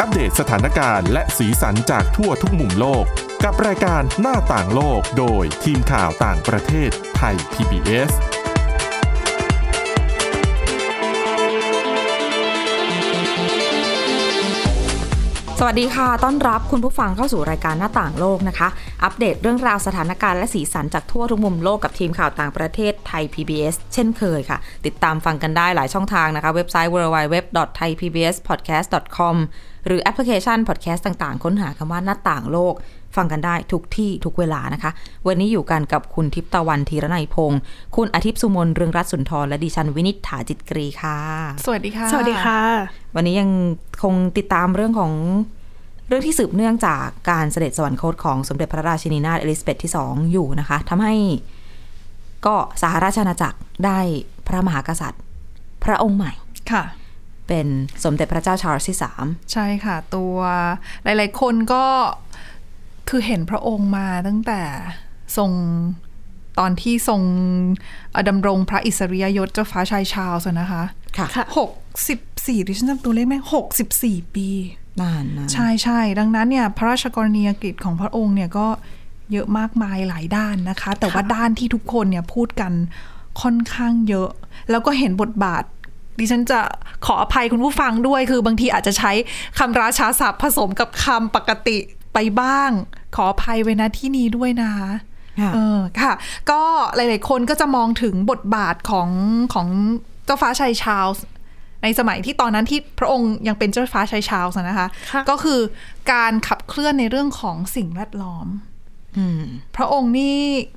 อัปเดตสถานการณ์และสีสันจากทั่วทุกมุมโลก กับรายการหน้าต่างโลกโดยทีมข่าวต่างประเทศไทย PBS สวัสดีค่ะ ต้อนรับคุณผู้ฟังเข้าสู่รายการหน้าต่างโลกนะคะ อัปเดตเรื่องราวสถานการณ์และสีสันจากทั่วทุกมุมโลกกับทีมข่าวต่างประเทศไทย PBS เช่นเคยค่ะ ติดตามฟังกันได้หลายช่องทางนะคะ เว็บไซต์ www.thaipbspodcast.com หรือแอปพลิเคชัน podcast ต่างๆ ค้นหาคำว่าหน้าต่างโลก ฟังกันได้ทุกที่ทุกเวลานะคะ วันนี้อยู่กันกับคุณทิพย์ตะวันธีรนัยพงศ์คุณอาทิตย์สุมนเรืองรัตน์สุนทร และดิฉันวินิษฐาจิตกรีค่ะ สวัสดีค่ะ สวัสดีค่ะ วันนี้ยังคงติดตามเรื่องของเรื่องที่สืบเนื่องจากการเสด็จสวรรคตของสมเด็จพระราชินีนาถเอลิซาเบธที่สองอยู่นะคะทำให้ก็สหราชอาณาจักรได้พระมหากษัตริย์ พระองค์ใหม่ค่ะ เป็นสมเด็จพระเจ้าชาร์ลส์ที่สามใช่ค่ะ ตัวหลาย ๆ คนก็คือเห็นพระองค์มาตั้งแต่ทรงตอนที่ทรงเอ่อดำรงพระอิสริยยศเจ้าฟ้าชายชาลส์อะนะคะค่ะค่ะหกสิบสี่ดิฉันจำตัวเลขไหมหกสิบสี่ปีนานนะใช่ใช่ดังนั้นเนี่ยพระราชกรณียกิจของพระองค์เนี่ยก็เยอะมากมายหลายด้านนะคะ แต่ว่าด้านที่ทุกคนเนี่ยพูดกันค่อนข้างเยอะ แล้วก็เห็นบทบาท ดิฉันจะขออภัยคุณผู้ฟังด้วย คือบางทีอาจจะใช้คำราชาศัพท์ผสมกับคำปกติไปบ้าง ขออภัยไว้นะที่นี้ด้วยนะคะค่ะเออค่ะ ก็หลาย ๆ คนก็จะมองถึงบทบาทของของเจ้าฟ้าชายชาร์ลส์ในสมัยที่ตอนนั้นที่พระองค์ยังเป็นเจ้าฟ้าชายชาร์ลส์นะคะค่ะก็คือการขับเคลื่อนในเรื่องของสิ่งแวดล้อมอืมพระองค์นี่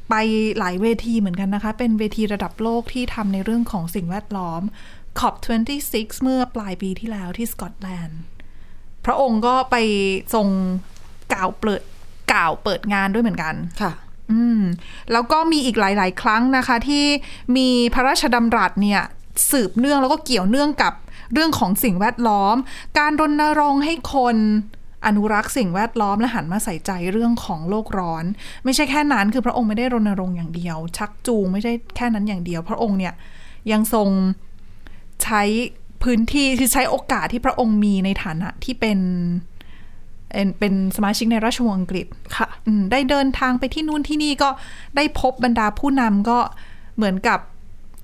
ไปหลายเวทีเหมือนกันนะคะ เป็นเวทีระดับโลกที่ทำในเรื่องของสิ่งแวดล้อม COP26 เมื่อปลายปีที่แล้วที่สกอตแลนด์ พระองค์ก็ไปทรงกล่าวเปิดกล่าวเปิดงานด้วยเหมือนกัน ค่ะ อืม แล้วก็มีอีกหลาย ๆ ครั้งนะคะ ที่มีพระราชดำรัสเนี่ย สืบเนื่องแล้วก็เกี่ยวเนื่องกับเรื่องของสิ่งแวดล้อม การรณรงค์ให้คนอนุรักษ์สิ่งแวดล้อมและหันมาใส่ใจเรื่องของโลกร้อน ไม่ใช่แค่นั้นคือพระองค์ไม่ได้รณรงค์อย่างเดียว ชักจูงไม่ใช่แค่นั้นอย่างเดียว พระองค์เนี่ยยังทรง ใช้พื้นที่คือใช้โอกาสที่พระองค์มีในฐานะที่เป็นเป็นเป็นสมาชิกในราชวงศ์อังกฤษค่ะอืมได้เดินทางไปที่นู่นที่นี่ก็ได้พบบรรดาผู้นำก็เหมือนกับ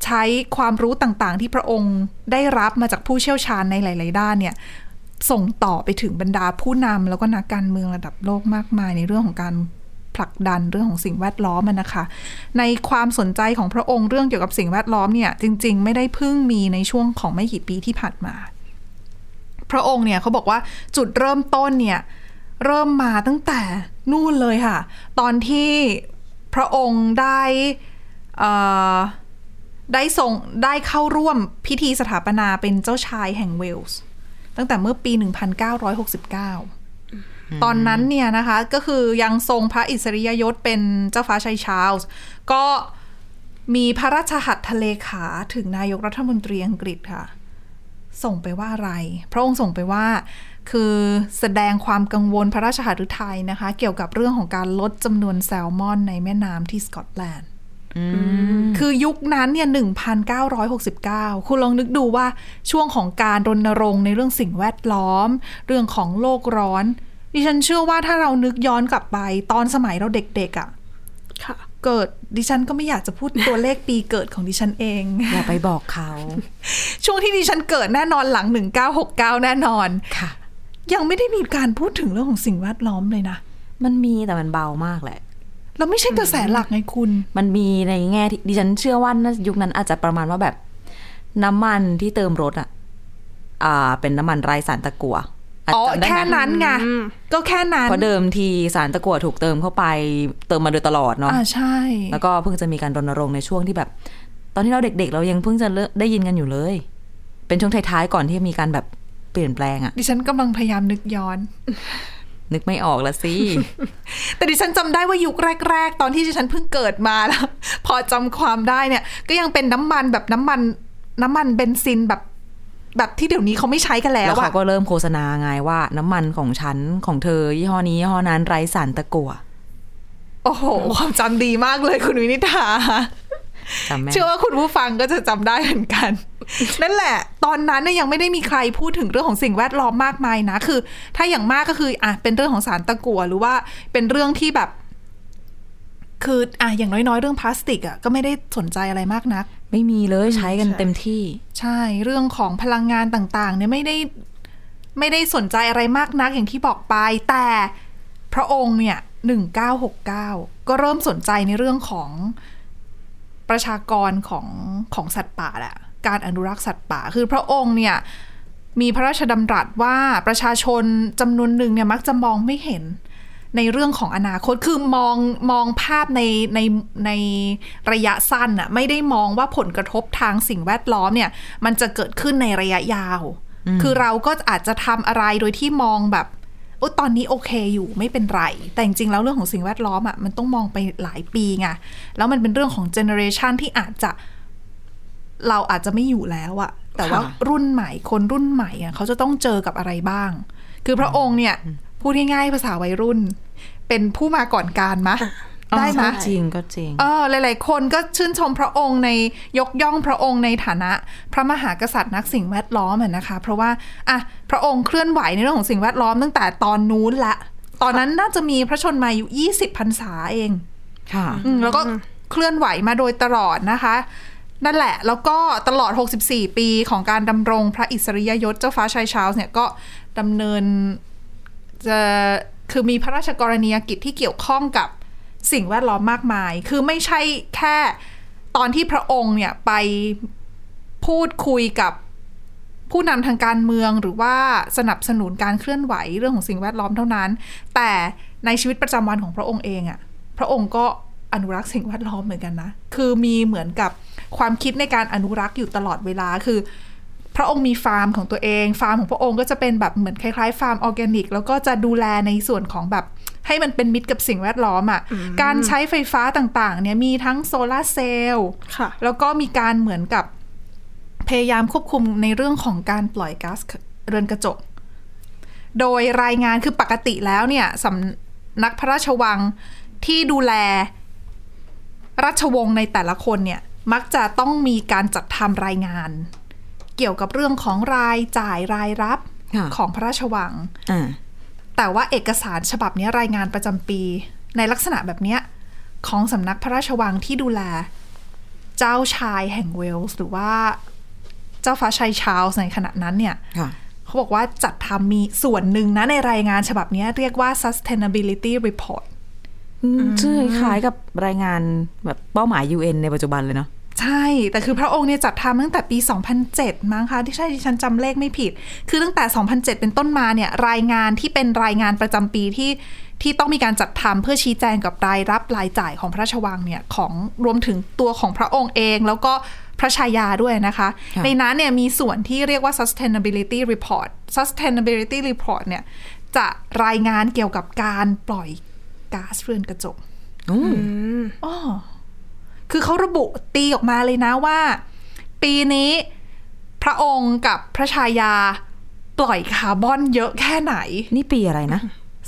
ใช้ความรู้ต่างๆ ที่พระองค์ได้รับมาจากผู้เชี่ยวชาญในหลาย ๆ ด้านเนี่ย ส่งต่อไปถึงบรรดาผู้นำแล้วก็นักการเมืองระดับโลกมากมายในเรื่องของการ ผลักดันเรื่องของสิ่งแวดล้อมนะคะ ในความสนใจของพระองค์เรื่องเกี่ยวกับสิ่งแวดล้อมเนี่ยจริง ๆ ไม่ได้เพิ่งมีในช่วงของไม่กี่ปีที่ผ่านมา พระองค์เนี่ยเขาบอกว่าจุดเริ่มต้นเนี่ยเริ่มมาตั้งแต่นู่นเลยค่ะ ตอนที่พระองค์ได้ได้ส่งได้เข้าร่วมพิธีสถาปนาเป็นเจ้าชายแห่งเวลส์ตั้งแต่เมื่อปี 1969 ตอนนั้นเนี่ยนะคะก็คือยังทรงพระอิสริยยศเป็นเจ้าฟ้าชายชาร์ลส์ก็มีพระราชหัตถเลขาถึงนายกรัฐมนตรีอังกฤษค่ะ ส่งไปว่าอะไร พระองค์ส่งไปว่าคือแสดงความกังวลพระราชหฤทัยนะคะ เกี่ยวกับเรื่องของการลดจำนวนแซลมอนในแม่น้ำที่สกอตแลนด์คือยุคนั้นเนี่ย 1,969 คุณลองนึกดูว่าช่วงของการรณรงค์ในเรื่องสิ่งแวดล้อม เรื่องของโลกร้อน ดิฉันเชื่อว่าถ้าเรานึกย้อนกลับไป ตอนสมัยเราเด็กๆอะ่ะค่ะ เกิดดิฉันก็ไม่อยากจะพูดตัวเลขปีเกิดของดิฉันเอง อย่าไปบอกเขา ช่วงที่ดิฉันเกิดแน่นอนหลัง 1969 แน่นอนค่ะ ยังไม่ได้มีการพูดถึงเรื่องของสิ่งแวดล้อมเลยนะ มันมีแต่มันเบามากแหละเราไม่ใช่กระแสหลักไงคุณ มันมีในแง่ที่ดิฉันเชื่อว่าน่ายุคนั้นอาจจะประมาณว่าแบบ น้ำมันที่เติมรถอะ อ่า เป็นน้ำมันไรสารตะกั่วะ อ๋อจำได้ไหมแค่นั้นไงอืมก็แค่นั้นเพราะเดิมทีสารตะกั่วถูกเติมเข้าไปเติมมาโดยตลอดเนาะอ่าใช่ แล้วก็เพิ่งจะมีการรณรงค์ในช่วงที่แบบ ตอนที่เราเด็กๆ เรายังเพิ่งจะเริ่มได้ยินกันอยู่เลย เป็นช่วงท้ายๆก่อนที่มีการแบบเปลี่ยนแปลงอะดิฉันกำลังพยายามนึกย้อน นึกไม่ออกละสิ แต่ดิฉันจำได้ว่ายุคแรก ๆ ตอนที่ดิฉันเพิ่งเกิดมาแล้วพอจำความได้เนี่ย ก็ยังเป็นน้ำมันแบบน้ำมัน น้ำมันเบนซินแบบ แบบที่เดี๋ยวนี้เขาไม่ใช้กันแล้แล้ววเขาอะก็เริ่มโฆษณาไงว่า น้ำมันของฉันของเธอยี่ห้อนี้ยี่ห้อนั้นไรสารตะกั่วโอ้โห ความจำดีมากเลยคุณวินิธาจำแม่นเชื่อว่าคุณผู้ฟังก็จะจำได้เหมือนกัน นั่นแหละ ตอนนั้นเนี่ยยังไม่ได้มีใครพูดถึงเรื่องของสิ่งแวดล้อมมากมายนะคือ ถ้าอย่างมากก็คืออะเป็นเรื่องของสารตะกั่วหรือว่าเป็นเรื่องที่แบบ คืออะอย่างน้อยๆ เรื่องพลาสติกอะก็ไม่ได้สนใจอะไรมากนัก ไม่มีเลยใช้กันใช่เต็มที่ ใช่เรื่องของพลังงานต่างๆเนี่ยไม่ได้ไม่ได้สนใจอะไรมากนักอย่างที่บอกไป แต่พระองค์เนี่ยหนึ่งเก้าหกเก้าก็เริ่มสนใจในเรื่องของประชากรของของสัตว์ป่าแหละการอนุรักษ์สัตว์ป่า คือพระองค์เนี่ยมีพระราชดำรัสว่าประชาชนจำนวนหนึ่งเนี่ยมักจะมองไม่เห็น ในเรื่องของอนาคตคือมองมองภาพในในในระยะสั้นอะไม่ได้มองว่าผลกระทบทางสิ่งแวดล้อมเนี่ย มันจะเกิดขึ้นในระยะยาว คือเราก็อาจจะทำอะไรโดยที่มองแบบโอ้ตอนนี้โอเคอยู่ไม่เป็นไร แต่จริงๆแล้วเรื่องของสิ่งแวดล้อมอะมันต้องมองไปหลายปีไงแล้วมันเป็นเรื่องของ generation ที่อาจจะ เราอาจจะไม่อยู่แล้วอะแต่ว่าค่ะรุ่นใหม่คนรุ่นใหม่อะเขาจะต้องเจอกับอะไรบ้าง คือพระองค์เนี่ย พูดง่ายๆภาษาวัยรุ่น เป็นผู้มาก่อนการว่าได้ไหมก็จริงก็จริงเออหลาย ๆ คนก็ชื่นชมพระองค์ในยกย่องพระองค์ในฐานะ พระมหากษัตริย์นักสิ่งแวดล้อมอะนะคะ เพราะว่าอะพระองค์เคลื่อนไหวในเรื่องของสิ่งแวดล้อมตั้งแต่ตอนนู้นละ ตอนนั้นน่าจะมีพระชนมายุ20พรรษาเอง ค่ะอืมแล้วก็เคลื่อนไหวมาโดยตลอดนะคะ นั่นแหละแล้วก็ตลอด 64 ปีของการดำรงพระอิสริยยศเจ้าฟ้าชายชาร์ลส์เนี่ยก็ดำเนินจะ คือมีพระราชกรณียกิจที่เกี่ยวข้องกับสิ่งแวดล้อมมากมาย คือไม่ใช่แค่ตอนที่พระองค์เนี่ยไปพูดคุยกับผู้นำทางการเมืองหรือว่าสนับสนุนการเคลื่อนไหวเรื่องของสิ่งแวดล้อมเท่านั้น แต่ในชีวิตประจำวันของพระองค์เองอะพระองค์ก็อนุรักษ์สิ่งแวดล้อมเหมือนกันนะ คือมีเหมือนกับความคิดในการอนุรักษ์อยู่ตลอดเวลา คือ พระองค์มีฟาร์มของตัวเอง ฟาร์มของพระองค์ก็จะเป็นแบบเหมือนคล้ายๆ ฟาร์มออร์แกนิก แล้วก็จะดูแลในส่วนของแบบให้มันเป็นมิตรกับสิ่งแวดล้อมอะค่ะ การใช้ไฟฟ้าต่างๆ เนี่ยมีทั้งโซลาร์เซลล์ค่ะแล้วก็มีการเหมือนกับพยายามควบคุมในเรื่องของการปล่อยก๊าซเรือนกระจก โดยรายงานคือปกติแล้วเนี่ยสำนักพระราชวังที่ดูแลราชวงศ์ในแต่ละคนเนี่ย มักจะต้องมีการจัดทำรายงาน เกี่ยวกับเรื่องของรายจ่ายรายรับค่ะของพระราชวังอ่าแต่ว่าเอกสารฉบับเนี้ยรายงานประจำปี ในลักษณะแบบเนี้ยของสำนักพระราชวังที่ดูแล เจ้าชายแห่งเวลส์หรือว่าเจ้าฟ้าชายชาร์ลส์ในขณะนั้นเนี่ยค่ะเขาบอกว่าจัดทำมีส่วนหนึ่งนะในรายงานฉบับเนี้ยเรียกว่า sustainability report อืมชื่อคล้ายกับรายงานแบบเป้าหมาย UN ในปัจจุบันเลยเนาะ ใช่ แต่คือพระองค์เนี่ยจัดทำตั้งแต่ปี 2007 มั้งคะ ที่ใช่ที่ฉันจำเลขไม่ผิด คือตั้งแต่ 2007 เป็นต้นมาเนี่ย รายงานที่เป็นรายงานประจำปีที่ที่ต้องมีการจัดทำเพื่อชี้แจงกับรายรับรายจ่ายของพระราชวังเนี่ยของรวมถึงตัวของพระองค์เอง แล้วก็พระชายาด้วยนะคะค่ะในนั้นเนี่ยมีส่วนที่เรียกว่า sustainability report sustainability report เนี่ยจะรายงานเกี่ยวกับการปล่อยก๊าซเรือนกระจก อืมอ๋อ คือเขาระบุตีออกมาเลยนะว่า ปีนี้พระองค์กับพระชายาปล่อยคาร์บอนเยอะแค่ไหน นี่ปีอะไรนะ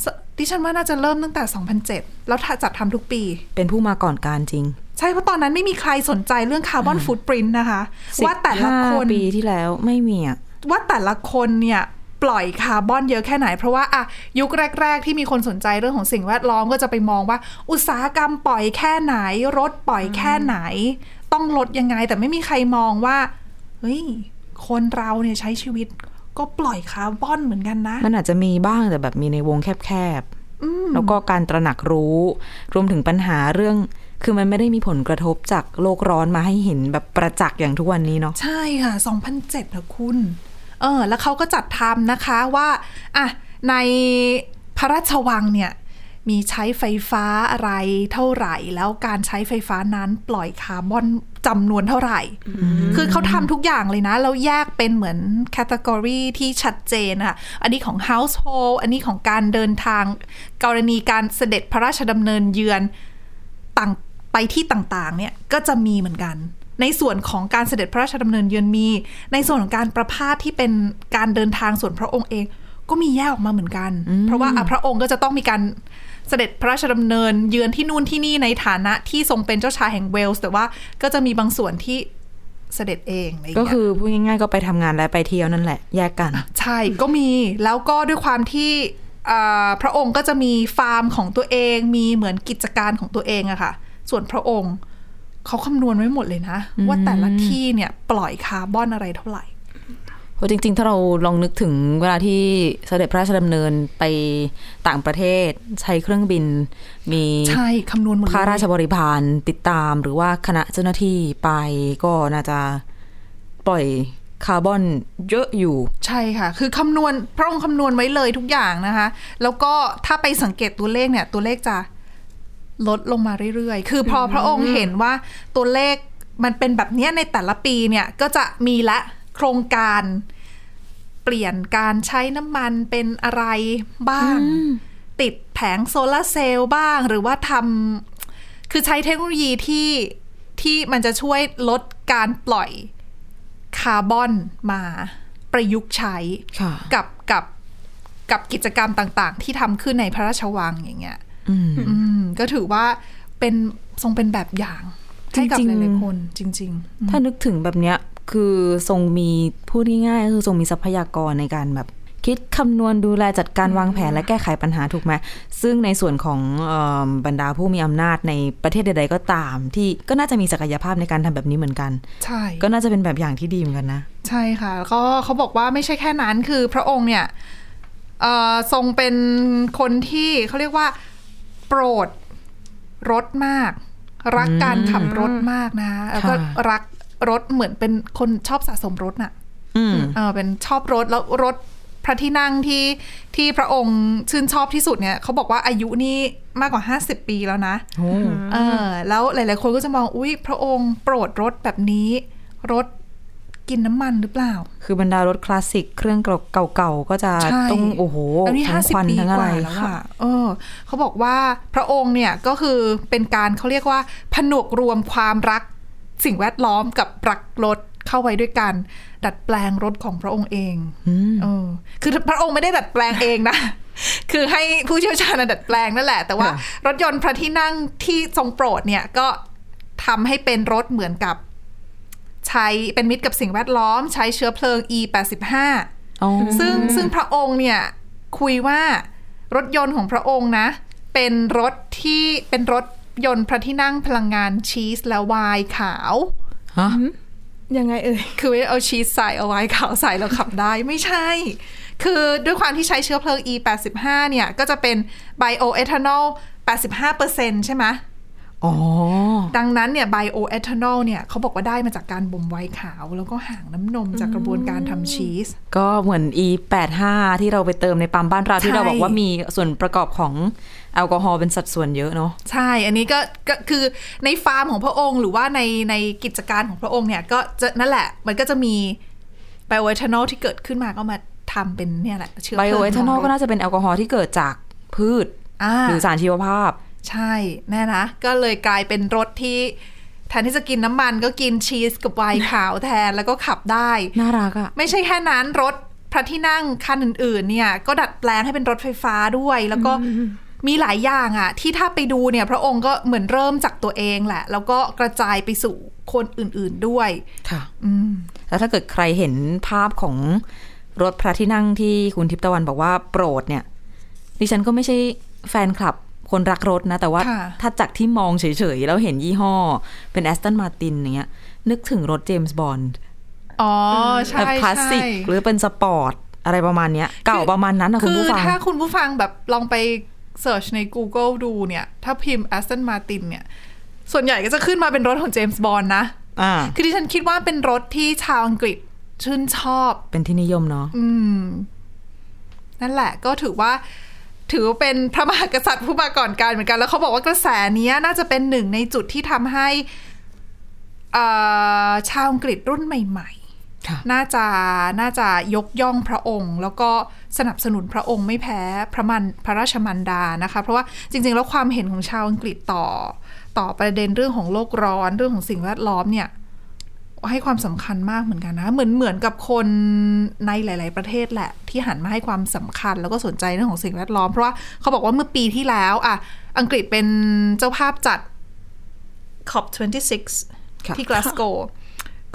ดิฉันว่าน่าจะเริ่มตั้งแต่ 2007 แล้วถ้าจัดทำทุกปี เป็นผู้มาก่อนการจริง ใช่เพราะตอนนั้นไม่มีใครสนใจเรื่อง carbon footprint นะคะ ว่าแต่ละคน15ปีที่แล้วไม่มีอะว่าแต่ละคนเนี่ย ปล่อยคาร์บอนเยอะแค่ไหน เพราะว่าอะยุคแรก ๆ ที่มีคนสนใจเรื่องของสิ่งแวดล้อมก็จะไปมองว่า อุตสาหกรรมปล่อยแค่ไหน รถปล่อยแค่ไหน ต้องลดยังไง แต่ไม่มีใครมองว่าเฮ้ยคนเราเนี่ยใช้ชีวิตก็ปล่อยคาร์บอนเหมือนกันนะ มันอาจจะมีบ้างแต่แบบมีในวงแคบๆแล้วก็การตระหนักรู้ รวมถึงปัญหาเรื่อง คือมันไม่ได้มีผลกระทบจากโลกร้อนมาให้เห็นแบบประจักษ์อย่างทุกวันนี้เนาะ ใช่ค่ะ 2007นะคุณ เออ แล้วเขาก็จัดทำนะคะว่าอะในพระราชวังเนี่ยมีใช้ไฟฟ้าอะไรเท่าไหร่ แล้วการใช้ไฟฟ้านั้นปล่อยคาร์บอนจำนวนเท่าไหร่ คือเขาทำทุกอย่างเลยนะ แล้วแยกเป็นเหมือน category ที่ชัดเจนอะอันนี้ของ household อันนี้ของการเดินทาง กรณีการเสด็จพระราชดำเนินเยือนต่างไปที่ต่างๆ เนี่ยก็จะมีเหมือนกัน ในส่วนของการเสด็จพระราชดำเนินเยือนมี ในส่วนของการประพาสที่เป็นการเดินทางส่วนพระองค์เอง ก็มีแยกออกมาเหมือนกัน เพราะว่าอะพระองค์ก็จะต้องมีการเสด็จพระราชดำเนินเยือนที่นู่นที่นี่ในฐานะที่ทรงเป็นเจ้าชายแห่งเวลส์แต่ว่าก็จะมีบางส่วนที่เสด็จเองอะไรอย่างก็เงี้ยคือพูดง่ายๆก็ไปทำงานและไปเที่ยวนั่นแหละ แยกกัน ใช่ก็มีแล้วก็ด้วยความที่อ่าพระองค์ก็จะมีฟาร์มของตัวเองมีเหมือนกิจการของตัวเองอะค่ะ ส่วนพระองค์ เขาคำนวณไว้หมดเลยนะ ว่าแต่ละที่เนี่ยปล่อยคาร์บอนอะไรเท่าไหร่เพราะจริง ๆ ถ้าเราลองนึกถึงเวลาที่เสด็จพระราชดำเนินไปต่างประเทศ ใช้เครื่องบิน มีใช่คำนวณหมดเลยข้าราชบริพารติดตาม หรือว่าคณะเจ้าหน้าที่ไปก็น่าจะปล่อยคาร์บอนเยอะอยู่ ใช่ค่ะ คือคำนวณพระองค์คำนวณไว้เลยทุกอย่างนะคะ แล้วก็ถ้าไปสังเกตตัวเลขเนี่ย ตัวเลขจะ ลดลงมาเรื่อยๆ คือพอพระองค์เห็นว่าตัวเลขมันเป็นแบบเนี้ยในแต่ละปีเนี่ยก็จะมีละโครงการเปลี่ยนการใช้น้ำมันเป็นอะไรบ้าง ติดแผงโซลาร์เซลล์บ้างหรือว่าทำคือใช้เทคโนโลยีที่ที่มันจะช่วยลดการปล่อยคาร์บอนมาประยุกต์ใช้ค่ะกับกับกับกิจกรรมต่าง ๆ ที่ทำขึ้นในพระราชวังอย่างเงี้ยอืมอืม ก็ถือว่าเป็นทรงเป็นแบบอย่างให้กับจริงหๆลายๆคนจริงถ้านึกถึงแบบเนี้ยคือทรงมีพูดง่ายๆก็คือทรงมีทรัพยากรในการแบบคิดคำนวณดูแลจัดการวางแผนและแก้ไขปัญหาถูกไหมซึ่งในส่วนของเออบรรดาผู้มีอำนาจในประเทศใด ๆ ก็ตาม ที่ก็น่าจะมีศักยภาพในการทำแบบนี้เหมือนกันๆใช่ ก็น่าจะเป็นแบบอย่างที่ดีเหมือนกันนะ ใช่ค่ะแล้วก็เขาบอกว่าไม่ใช่แค่นั้นคือพระองค์เนี่ยเอ่อทรงเป็นคนที่เขาเรียกว่า โปรดรถมาก รักการขับรถมากนะแล้วก็ค่ะรักรถเหมือนเป็นคนชอบสะสมรถน่ะอืมเออเป็นชอบรถแล้วรถพระที่นั่งที่ที่พระองค์ชื่นชอบที่สุดเนี่ยเขาบอกว่าอายุนี่มากกว่า 50 ปีแล้วนะโอ้เออแล้วหลาย ๆ คนก็จะมองอุ้ยพระองค์โปรดรถแบบนี้ รถ กินน้ำมันหรือเปล่า คือบรรดารถคลาสสิกเครื่องเก่าๆก็จะใช่ต้องโอ้โหแล้วนี่ทั้ห้างสิคบวันปีทั้งกอะไรว่าแล้วอะเออเขาบอกว่าพระองค์เนี่ยก็คือเป็นการเขาเรียกว่า ผนวกรวมความรักสิ่งแวดล้อมกับรักรถเข้าไว้ด้วยกัน ดัดแปลงรถของพระองค์เองเออคือพระองค์ไม่ได้ดัดแปลงเองนะคือให้ผู้เชี่ยวชาญน่ะดัดแปลงนั่นแหละ แต่ว่าค่ะรถยนต์พระที่นั่งที่ทรงโปรดเนี่ยก็ทำให้เป็นรถเหมือนกับ ใช้เป็นมิตรกับสิ่งแวดล้อม ใช้เชื้อเพลิง E 85อ๋อซึ่งซึ่งพระองค์เนี่ยคุยว่ารถยนต์ของพระองค์นะ เป็นรถที่เป็นรถยนต์พระที่นั่งพลังงานชีสและไวน์ขาวฮะยังไงเอ่ย คือไม่ได้เอาชีสใส่เอาไวน์ขาวใส่แล้วขับได้ไม่ใช่ คือด้วยความที่ใช้เชื้อเพลิง E 85 เนี่ย ก็จะเป็นไบโอเอทานอล85%ใช่ไหมอ๋อ ดังนั้นเนี่ยไบโอเอทานอลเนี่ยเขาบอกว่าได้มาจากการบ่มไวน์ขาว แล้วก็ห่างน้ำนมจากกระบวนการทำชีส ก็เหมือน e 8 5 ที่เราไปเติมในปั๊มบ้านเราที่เราบอกว่ามีส่วนประกอบของแอลกอฮอล์เป็นสัดส่วนเยอะเนาะใช่ อันนี้ก็ก็คือในฟาร์มของพระองค์หรือว่าในในกิจการของพระองค์เนี่ยก็จะนั่นแหละมันก็จะมีไบโอเอทานอลที่เกิดขึ้นมาก็มาทำเป็นเนี่ยแหละเชื้อไบเพลิโองเอทานอลก็น่าจะเป็นแอลกอฮอล์ที่เกิดจากพืชอ่าหรือสารชีวภาพ ใช่แน่นะ ก็เลยกลายเป็นรถที่แทนที่จะกินน้ำมันก็กินชีสกับไวน์ขาวแทนแล้วก็ขับได้ น่ารักอะไม่ใช่แค่นั้นรถพระที่นั่งคันอื่นๆ เนี่ย ก็ดัดแปลงให้เป็นรถไฟฟ้าด้วย แล้วก็มีหลายอย่างอะที่ถ้าไปดูเนี่ย พระองค์ก็เหมือนเริ่มจากตัวเองแหละ แล้วก็กระจายไปสู่คนอื่นๆด้วยค่ะอืมแล้วถ้าเกิดใครเห็นภาพของรถพระที่นั่งที่คุณทิพย์ตะวันบอกว่าโปรดเนี่ย ดิฉันก็ไม่ใช่แฟนคลับ คนรักรถนะ แต่ว่าค่ะถ้าจากที่มองเฉยๆ แล้วเห็นยี่ห้อ เป็น Aston Martin อย่างเงี้ย นึกถึงรถเจมส์บอนด์อ๋อ ใช่แบบคลาสสิกใช่หรือเป็นสปอร์ต อะไรประมาณเนี้ย เก่าประมาณนั้นนะคุณคือผู้ฟัง ถ้าคุณผู้ฟังแบบลองไป search ใน Google ดูเนี่ย ถ้าพิมพ์ Aston Martin เนี่ย ส่วนใหญ่ก็จะขึ้นมาเป็นรถของเจมส์บอนด์นะอ่าคือที่ฉันคิดว่าเป็นรถที่ชาวอังกฤษชื่นชอบ เป็นที่นิยมเนาะ อืม นั่นแหละก็ถือว่า ถือว่าเป็นพระมหากษัตริย์ผู้มาก่อนการเหมือนกัน แล้วเขาบอกว่ากระแสเนี้ยน่าจะเป็นหนึ่งในจุดที่ทำให้เอ่อชาวอังกฤษรุ่นใหม่ค่ะๆน่าจะน่าจะยกย่องพระองค์ แล้วก็สนับสนุนพระองค์ไม่แพ้พระมันพระราชมันดานะคะ เพราะว่าจริง ๆ แล้วความเห็นของชาวอังกฤษต่อ ต่อประเด็นเรื่องของโลกร้อนเรื่องของสิ่งแวดล้อมเนี่ย ให้ความสำคัญมากเหมือนกันนะ เหมือนเหมือนกับคนในหลาย ๆ ประเทศแหละ ที่หันมาให้ความสำคัญ แล้วก็สนใจเรื่องของสิ่งแวดล้อม เพราะว่าเขาบอกว่าเมื่อปีที่แล้วอะอังกฤษเป็นเจ้าภาพจัด COP26 ค่ะที่กลาสโก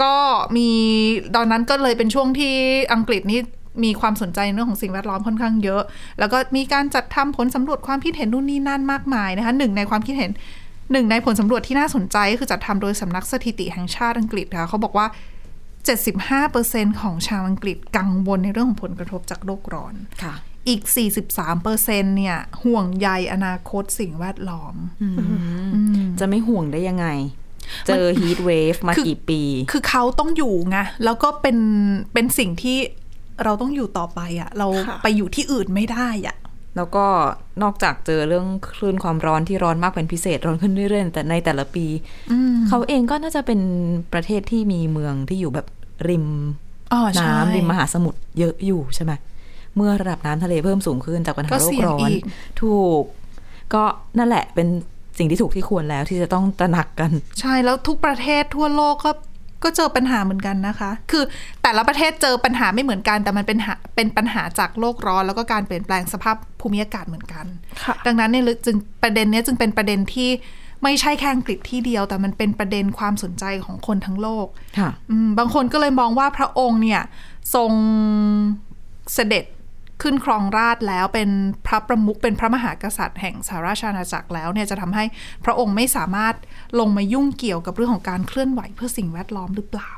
ก็มีตอนนั้นก็เลยเป็นช่วงที่อังกฤษนี่มีความสนใจในเรื่องของสิ่งแวดล้อมค่อนข้างเยอะ แล้วก็มีการจัดทำผลสำรวจความคิดเห็นนู่นนี่นั่นมากมายนะคะหนึ่งในความคิดเห็น หนึ่งในผลสำรวจที่น่าสนใจก็คือจัดทำโดยสำนักสถิติแห่งชาติอังกฤษค่ะเขาบอกว่า 75%ของชาวอังกฤษกังวลในเรื่องของผลกระทบจากโลกร้อนค่ะ อีก 43%เนี่ย ห่วงใยอนาคตสิ่งแวดล้อมจะไม่ห่วงได้ยังไง เจอฮีทเวฟมาคือกี่ปี คือเขาต้องอยู่ไงแล้วก็เป็นเป็นสิ่งที่เราต้องอยู่ต่อไปอะ่ะ เราค่ะไปอยู่ที่อื่นไม่ได้อะ่ะ แล้วก็นอกจากเจอเรื่องคลื่นความร้อนที่ร้อนมากเป็นพิเศษร้อนขึ้นเรื่อยๆแต่ในแต่ละปีเขาเองก็น่าจะเป็นประเทศที่มีเมืองที่อยู่แบบริมอ๋อใช่น้ำริมมหาสมุทรเยอะอยู่ใช่ไหมเมื่อระดับน้ำทะเลเพิ่มสูงขึ้นจากปัญหาก็โลเสี่กยงร้อนอีกถูก ก็นั่นแหละเป็นสิ่งที่ถูกที่ควรแล้วที่จะต้องตระหนักกัน ใช่แล้วทุกประเทศทั่วโลกก็ ก็เจอปัญหาเหมือนกันนะคะ คือแต่ละประเทศเจอปัญหาไม่เหมือนกัน แต่มันเป็นหาเป็นปัญหาจากโลกร้อน แล้วก็การเปลี่ยนแปลงสภาพภูมิอากาศเหมือนกันค่ะดังนั้นเนี่ยจึงประเด็นเนี้ยจึงเป็นประเด็นที่ไม่ใช่แค่อังกฤษที่เดียว แต่มันเป็นประเด็นความสนใจของคนทั้งโลกค่ะอืมบางคนก็เลยมองว่าพระองค์เนี่ยทรงเสด็จ ขึ้นครองราชย์แล้วเป็นพระประมุขเป็นพระมหากษัตริย์แห่งสหราชอาณาจักรแล้วเนี่ยจะทำให้พระองค์ไม่สามารถลงมายุ่งเกี่ยวกับเรื่องของการเคลื่อนไหวเพื่อสิ่งแวดล้อมหรือเปล่า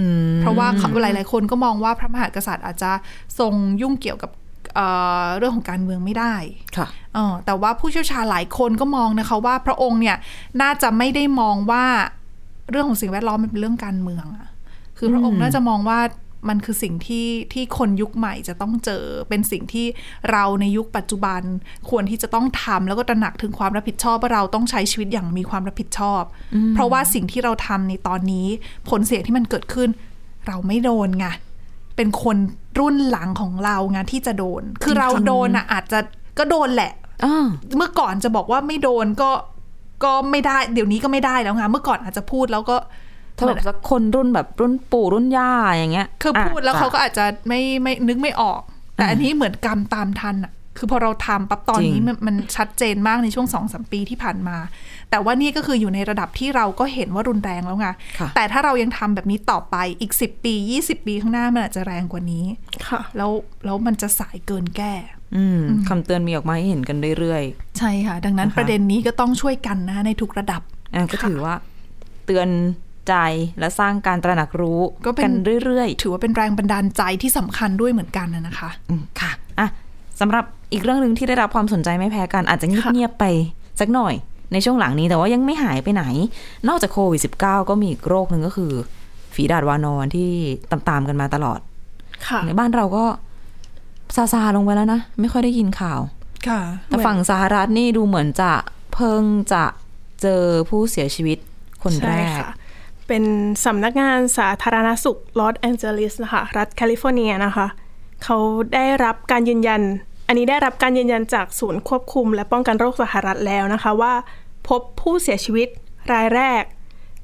อืมเพราะว่าเขาหลายๆคนก็มองว่าพระมหากษัตริย์อาจจะทรงยุ่งเกี่ยวกับเอ่อเรื่องของการเมืองไม่ได้ค่ะเออแต่ว่าผู้เชี่ยวชาญหลายคนก็มองนะคะว่าพระองค์เนี่ยน่าจะไม่ได้มองว่าเรื่องของสิ่งแวดล้อมมันเป็นเรื่องการเมืองอะคือพระองค์น่าจะมองว่า มันคือสิ่งที่ที่คนยุคใหม่จะต้องเจอ เป็นสิ่งที่เราในยุคปัจจุบัน ควรที่จะต้องทำแล้วก็ตระหนักถึงความรับผิดชอบว่าเราต้องใช้ชีวิตอย่างมีความรับผิดชอบ เพราะว่าสิ่งที่เราทำในตอนนี้ ผลเสียที่มันเกิดขึ้น เราไม่โดนไงเป็นคนรุ่นหลังของเราไงที่จะโดน คือเราโดนอะอาจจะก็โดนแหละอ่าเมื่อก่อนจะบอกว่าไม่โดนก็ก็ไม่ได้ เดี๋ยวนี้ก็ไม่ได้แล้วไงเมื่อก่อนอาจจะพูดแล้วก็ ถ้าแบบสักคนรุ่นแบบรุ่นปู่รุ่นย่าอย่างเงี้ย คือพูดแล้วะเขาก็อาจจะไม่ไม่นึกไม่ออก แต่อันนี้เหมือนกรรมตามทันอะคือพอเราทำปั๊บตอนนี้จริงมันมันชัดเจนมากในช่วงสองสมปีที่ผ่านมา แต่ว่านี่ก็คืออยู่ในระดับที่เราก็เห็นว่ารุนแรงแล้วไงค่ะแต่ถ้าเรายังทำแบบนี้ต่อไปอีก 10 ปี 20 ปีข้างหน้ามันอาจจะแรงกว่านี้ค่ะ แล้วแล้วมันจะสายเกินแก้อืมคำเตือนมีออกมาให้เห็นกันเรื่อยใช่ค่ะ ดังนั้นนะคะประเด็นนี้ก็ต้องช่วยกันนะในทุกระดับๆอะก็ถือว่า เตือน ใจและสร้างการตระหนักรู้ก็เป็นกันเรื่อยถือว่าเป็นแรงบันดาลใจที่สำคัญด้วยเหมือนกันนะนะคะๆอืมค่ะอะสำหรับอีกเรื่องหนึ่งที่ได้รับความสนใจไม่แพ้กันอาจจะเงียบๆไปสักหน่อยในช่วงหลังนี้แต่ว่ายังไม่หายไปไหน นอกจากโควิด -19 ก็มีอีกโรคหนึ่งก็คือ ฝีดาษวานรที่ตามๆกันมาตลอดค่ะในบ้านเราก็ซาๆลงไปแล้วนะ ไม่ค่อยได้ยินข่าว ค่ะ แต่ฝั่งสหรัฐนี่ดูเหมือนจะเพิ่งจะเจอผู้เสียชีวิตคนแรใช่ค่ะ เป็นสำนักงานสาธารณสุขลอสแอนเจลิสนะคะรัฐแคลิฟอร์เนียนะคะ เขาได้รับการยืนยัน อันนี้ได้รับการยืนยันจากศูนย์ควบคุม และป้องกันโรคสหรัฐแล้วนะคะว่า พบผู้เสียชีวิตรายแรก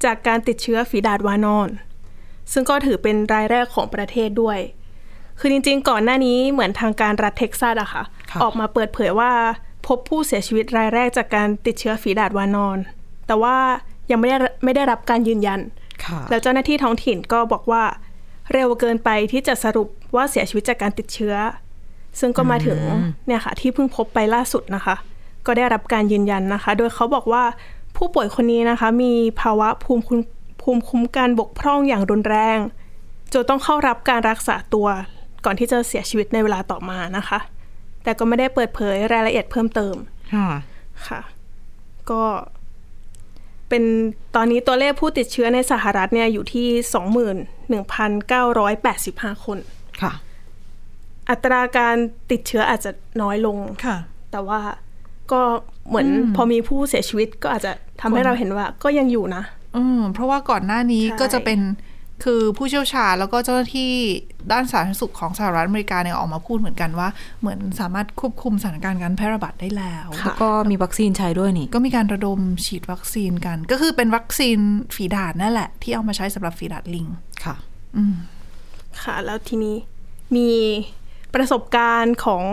จากการติดเชื้อฝีดาดวานอน ซึ่งก็ถือเป็นรายแรกของประเทศด้วย คือจริงๆ ก่อนหน้านี้เหมือนทางการรัฐเท็กซัสอะค่ะค่ะ ออกมาเปิดเผยว่าพบผู้เสียชีวิตรายแรกจากการติดเชื้อฝีดาดวานอน แต่ว่า ยังไม่ได้ไม่ได้รับการยืนยันค่ะแล้วเจ้าหน้าที่ท้องถิ่นก็บอกว่า เร็วเกินไปที่จะสรุปว่าเสียชีวิตจากการติดเชื้อ ซึ่งก็มาถึงเนี่ยค่ะ ที่เพิ่งพบไปล่าสุดนะคะ ก็ได้รับการยืนยันนะคะ โดยเขาบอกว่าผู้ป่วยคนนี้นะคะ มีภาวะภูมิคุ้มภูมิคุ้มกันบกพร่องอย่างรุนแรง จนต้องเข้ารับการรักษาตัว ก่อนที่จะเสียชีวิตในเวลาต่อมานะคะ แต่ก็ไม่ได้เปิดเผยรายละเอียดเพิ่มเติมค่ะค่ะ ก็ เป็นตอนนี้ตัวเลขผู้ติดเชื้อในสหรัฐเนี่ยอยู่ที่ 21,985 คน ค่ะ อัตราการติดเชื้ออาจจะน้อยลง ค่ะ แต่ว่าก็เหมือนพอมีผู้เสียชีวิตก็อาจจะทำให้เราเห็นว่าก็ยังอยู่นะ อืม เพราะว่าก่อนหน้านี้ใช่ก็จะเป็น คือผู้เชี่ยวชาญแล้วก็เจ้าหน้าที่ด้านสาธารณสุขของสหรัฐอเมริกาเนี่ยออกมาพูดเหมือนกันว่า เหมือนสามารถควบคุมสถานการณ์การแพร่ระบาดได้แล้วแล้วก็มีวัคซีนใช้ด้วยนี่ ก็มีการระดมฉีดวัคซีนกัน ก็คือเป็นวัคซีนฝีดาดนั่นแหละ ที่เอามาใช้สำหรับฝีดาดลิงค่ะ อืมค่ะ แล้วทีนี้มีประสบการณ์ของ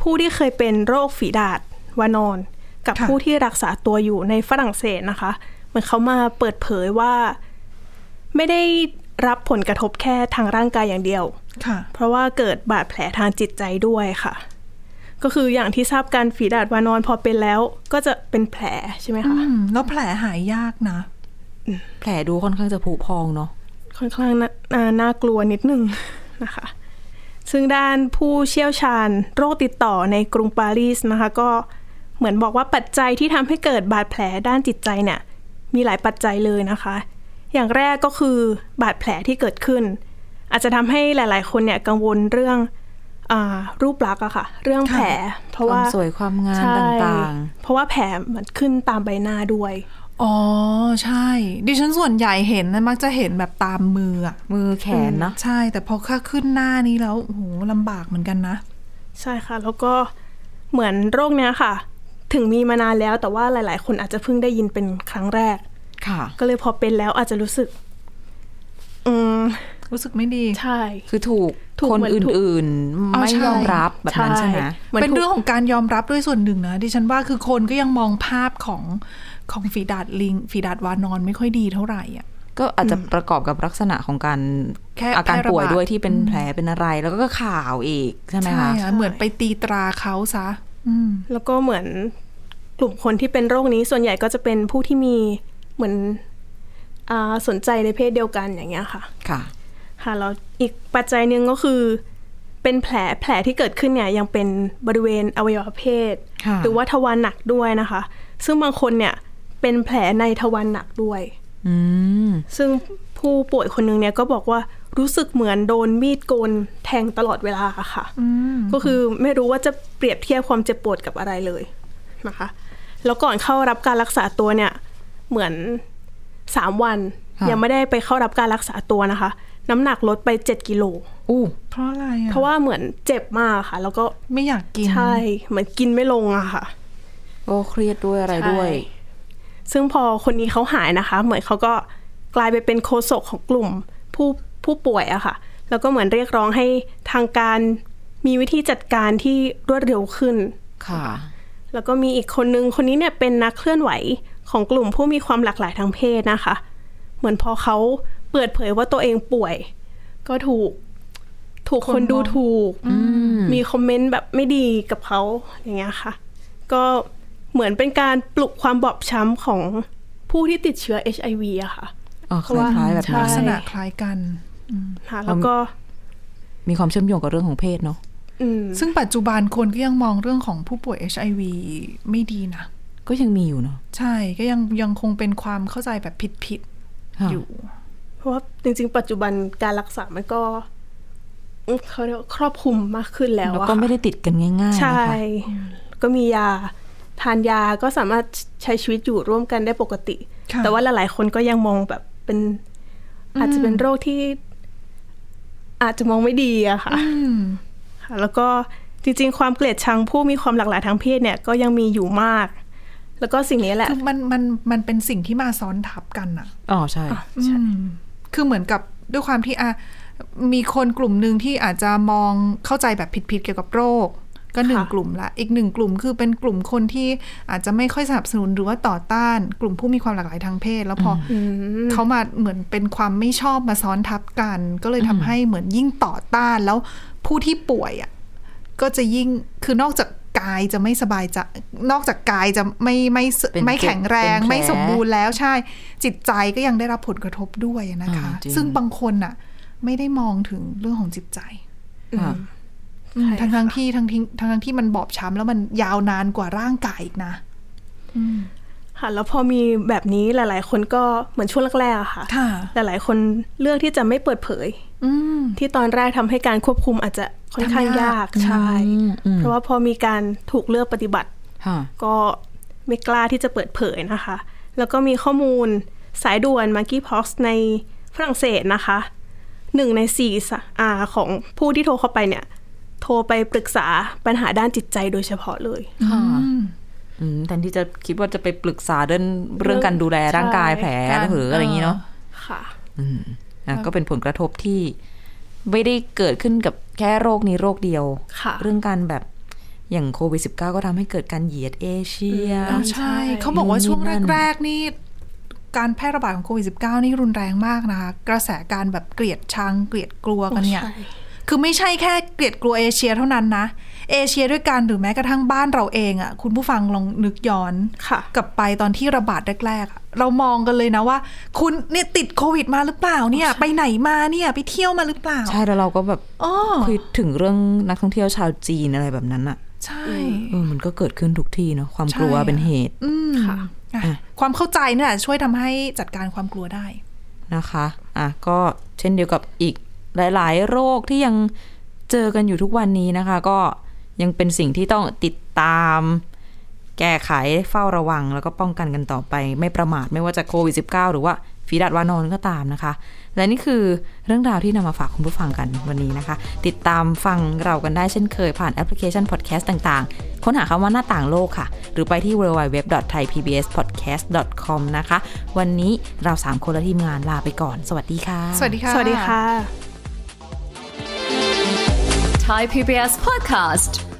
ผู้ที่เคยเป็นโรคฝีดาดวานอน กับค่ะผู้ที่รักษาตัวอยู่ในฝรั่งเศสนะคะ เหมือนเขามาเปิดเผยว่าไม่ได้ รับผลกระทบแค่ทางร่างกายอย่างเดียว ค่ะ เพราะว่าเกิดบาดแผลทางจิตใจด้วยค่ะ ก็คืออย่างที่ทราบกันฝีดาดวานอนพอเป็นแล้ว ก็จะเป็นแผลใช่ไหมคะ อืมแล้วแผลหายยากนะ แผลดูค่อนข้างจะผุพองเนาะ ค่อนข้างน่าอ่าน่ากลัวนิดนึง นะคะ ซึ่งด้านผู้เชี่ยวชาญโรคติดต่อในกรุงปารีสนะคะ ก็เหมือนบอกว่าปัจจัยที่ทำให้เกิดบาดแผลด้านจิตใจเนี่ย มีหลายปัจจัยเลยนะคะ อย่างแรกก็คือบาดแผลที่เกิดขึ้น อาจจะทำให้หลาย ๆ คนเนี่ยกังวลเรื่องอารูปลักษณ์อะค่ะ เรื่องแผล เพราะควาว่ามสวยความงามใช่ต่างเพราะว่าแผลมันขึ้นตามใบหน้าด้วย อ๋อ ใช่ ดิฉันส่วนใหญ่เห็นนะมักจะเห็นแบบตามมืออะๆมือแขนเนาะใช่ แต่พอค่าขึ้นหน้านี้แล้วโอ้โหลำบากเหมือนกันนะ ใช่ค่ะ แล้วก็เหมือนโรคเนี้ยค่ะ ถึงมีมานานแล้วแต่ว่าหลาย ๆ คนอาจจะเพิ่งได้ยินเป็นครั้งแรกค่ะ ก็เลยพอเป็นแล้วอาจจะรู้สึก อืมรู้สึกไม่ดี ใช่ คือถูกถูกคนเหมือนถูกอื่นอ๋ๆอไม่ใช่ยอมรับแบบนั้นใช่ไหมหมือนเป็นถูกเรื่องของการยอมรับด้วยส่วนหนึ่งนะดิฉันว่าคือคนก็ยังมองภาพของของฝีดาดลิงฝีดาดวานอนไม่ค่อยดีเท่าไหร่อะก็อาจจะประกอบกับลักษณะของการแค่อาการแพร่ระบาดป่วยด้วยที่เป็นแผลเป็นอะไร แล้วก็ข่าวอีกใช่ไหมใช่คะอะเหมือนไปตีตราเขาซะอืมแล้วก็เหมือนกลุ่มคนที่เป็นโรคนี้ส่วนใหญ่ก็จะเป็นผู้ที่มี เหมือนอ่าสนใจในเพศเดียวกันอย่างเงี้ยค่ะ ค่ะ ค่ะแล้วอีกปัจจัยหนึ่งก็คือ เป็นแผลแผลที่เกิดขึ้นเนี่ยยังเป็นบริเวณอวัยวะเพศค่ะหรือว่าทวารหนักด้วยนะคะ ซึ่งบางคนเนี่ยเป็นแผลในทวารหนักด้วยอืมซึ่งผู้ป่วยคนหนึงเนี่ยก็บอกว่ารู้สึกเหมือนโดนมีดโกนแทงตลอดเวลาอะค่ะอืมก็คือไม่รู้ว่าจะเปรียบเทียบความเจ็บปวดกับอะไรเลยนะคะ แล้วก่อนเข้ารับการรักษาตัวเนี่ย เหมือนสามวันค่ะยังไม่ได้ไปเข้ารับการรักษาตัวนะคะ น้ำหนักลดไป7กิโลอู้เพราะอะไรอะเพราะว่าเหมือนเจ็บมากค่ะ แล้วก็ไม่อยากกินใช่เหมือนกินไม่ลงอะค่ะก็เครียดด้วยอะไรด้วยใช่ซึ่งพอคนนี้เขาหายนะคะ เหมือนเขาก็กลายไปเป็นโฆษกของกลุ่มผู้ผู้ป่วยอะค่ะ แล้วก็เหมือนเรียกร้องให้ทางการมีวิธีจัดการที่รวดเร็วขึ้นค่ะ แล้วก็มีอีกคนนึงคนนี้เนี่ยเป็นนักเคลื่อนไหว ของกลุ่มผู้มีความหลากหลายทางเพศนะคะ เหมือนพอเขาเปิดเผยว่าตัวเองป่วย ก็ถูกถูกคนดูถูก มีคอมเมนต์แบบไม่ดีกับเขาอย่างเงี้ยค่ะ ก็เหมือนเป็นการปลุกความบอบช้ำของผู้ที่ติดเชื้อ HIV อะค่ะอ๋อคล้ายๆแบบใช่นั้ลันกษณะคล้ายกันค่ะแล้วก็มีความเชื่อมโยงกับเรื่องของเพศเนาะอืมซึ่งปัจจุบันคนก็ยังมองเรื่องของผู้ป่วย HIV ไม่ดีนะ ก็ยังมีอยู่เนาะใช่ก็ยังยังคงเป็นความเข้าใจแบบผิดค่ะๆอยู่ เพราะว่าจริง ๆ ปัจจุบันการรักษามันก็อืมเขาเรียกว่าครอบคลุมมากขึ้นแล้วแล้วอะก็ค่ะไม่ได้ติดกันง่ายๆนะคะใช่ ก็มียาทานยาก็สามารถใช้ชีวิตอยู่ร่วมกันได้ปกติค่ะแต่ว่าหลายๆคนก็ยังมองแบบเป็น อาจจะเป็นโรคที่ อาจจะมองไม่ดีอะค่ะอืมค่ะแล้วก็จริง ๆ ความเกลียดชังผู้มีความหลากหลายทางเพศเนี่ย ก็ยังมีอยู่มาก แล้วก็สิ่งนี้แหละคือมันมันมันเป็นสิ่งที่มาซ้อนทับกันอะอ๋อใช่อืมคือเหมือนกับด้วยความที่อะมีคนกลุ่มหนึ่งที่อาจจะมองเข้าใจแบบผิดๆเกี่ยวกับโรค ก็หนึ่งค่ะกลุ่มละ อีกหนึ่งกลุ่มคือเป็นกลุ่มคนที่อาจจะไม่ค่อยสนับสนุนหรือว่าต่อต้าน กลุ่มผู้มีความหลากหลายทางเพศ แล้วพออมเขามาเหมือนเป็นความไม่ชอบมาซ้อนทับกัน ก็เลยทำให้เหมือนยิ่งต่อต้านแล้วผู้ที่ป่วยอะก็จะยิ่งคือนอกจาก กายจะไม่สบายจะนอกจากกายจะไม่ไม่สเป็นไม่แข็งแรงเป็นแผลไม่สมบูรณ์แล้วใช่ จิตใจก็ยังได้รับผลกระทบด้วยนะคะอ่าจริงซึ่งบางคนน่ะ ไม่ได้มองถึงเรื่องของจิตใจค่ะอืมใช่ทั้งค่ะทั้งที่ทั้งที่ทั้งทั้งที่มันบอบช้ำแล้วมันยาวนานกว่าร่างกายอีกนะ ค่ะแล้วพอมีแบบนี้หลาย ๆ คนก็เหมือนช่วงแรกๆอะค่ะค่ะ หลายๆ คนเลือกที่จะไม่เปิดเผย อืม ที่ตอนแรกทำให้การควบคุมอาจจะค่อนข้างทำยากยากใช่ อืมอืม เพราะว่าพอมีการถูกเลือกปฏิบัติ ค่ะ ก็ไม่กล้าที่จะเปิดเผยนะคะ แล้วก็มีข้อมูลสายด่วน Monkeypox ในฝรั่งเศสนะคะหนึ่งในสี่สะอ่าของผู้ที่โทรเข้าไปเนี่ย โทรไปปรึกษาปัญหาด้านจิตใจโดยเฉพาะเลย ค่ะอืม แทนที่จะคิดว่าจะไปปรึกษาเรื่องเรื่องการดูแลร่างกายแผลการหรืออะไรอย่างนี้เนาะค่ะอะก็เป็นผลกระทบที่ไม่ได้เกิดขึ้นกับแค่โรคนี้โรคเดียวค่ะเรื่องการแบบอย่างโควิด -19 ก็ทำให้เกิดการเหยียดเอเชียอ่าใช่ เขาบอกว่าช่วงนู่นนี่นั่นแรก ๆ นี่การแพร่ระบาดของโควิด -19 นี่รุนแรงมากนะคะ กระแสการแบบเกลียดชัง เกลียดกลัวกันเนี่ยใช่คือไม่ใช่แค่เกลียดกลัวเอเชียเท่านั้นนะ เอเชียด้วยกันหรือแม้กระทั่งบ้านเราเองอะ่ะคุณผู้ฟังลองนึกย้อนค่ะกลับไปตอนที่ระบาดแรกๆอะเรามองกันเลยนะว่า คุณเนี่ยติดโควิดมาหรือเปล่าเนี่ย ไปไหนมาเนี่ยไปเที่ยวมาหรือเปล่า ใช่แล้วเราก็แบบอ๋อคุยถึงเรื่องนักท่องเที่ยวชาวจีนอะไรแบบนั้นอะใช่เออมันก็เกิดขึ้นทุกที่เนาะความกลัวใช่เป็นเหตุอืมค่ะอะอะความเข้าใจเนี่ยแหละช่วยทำให้จัดการความกลัวได้นะคะอะก็เช่นเดียวกับอีกหลาย ๆ โรคที่ยังเจอกันอยู่ทุกวันนี้นะคะ ก็ ยังเป็นสิ่งที่ต้องติดตาม แก้ไขเฝ้าระวัง แล้วก็ป้องกันกันต่อไป ไม่ประมาทไม่ว่าจะโควิด -19 หรือว่าฝีดาดวานอนก็ตามนะคะ และนี่คือเรื่องราวที่นำมาฝากคุณผู้ฟังกันวันนี้นะคะ ติดตามฟังเรากันได้เช่นเคยผ่านแอปพลิเคชันพอดแคสต์ต่างๆ ค้นหาคำว่าหน้าต่างโลกค่ะ หรือไปที่ www.thaipbspodcast.com นะคะ วันนี้เราสามคนและทีมงานลาไปก่อน สวัสดีค่ะ สวัสดีค่ะ สวัสดีค่ะ Thai PBS podcast.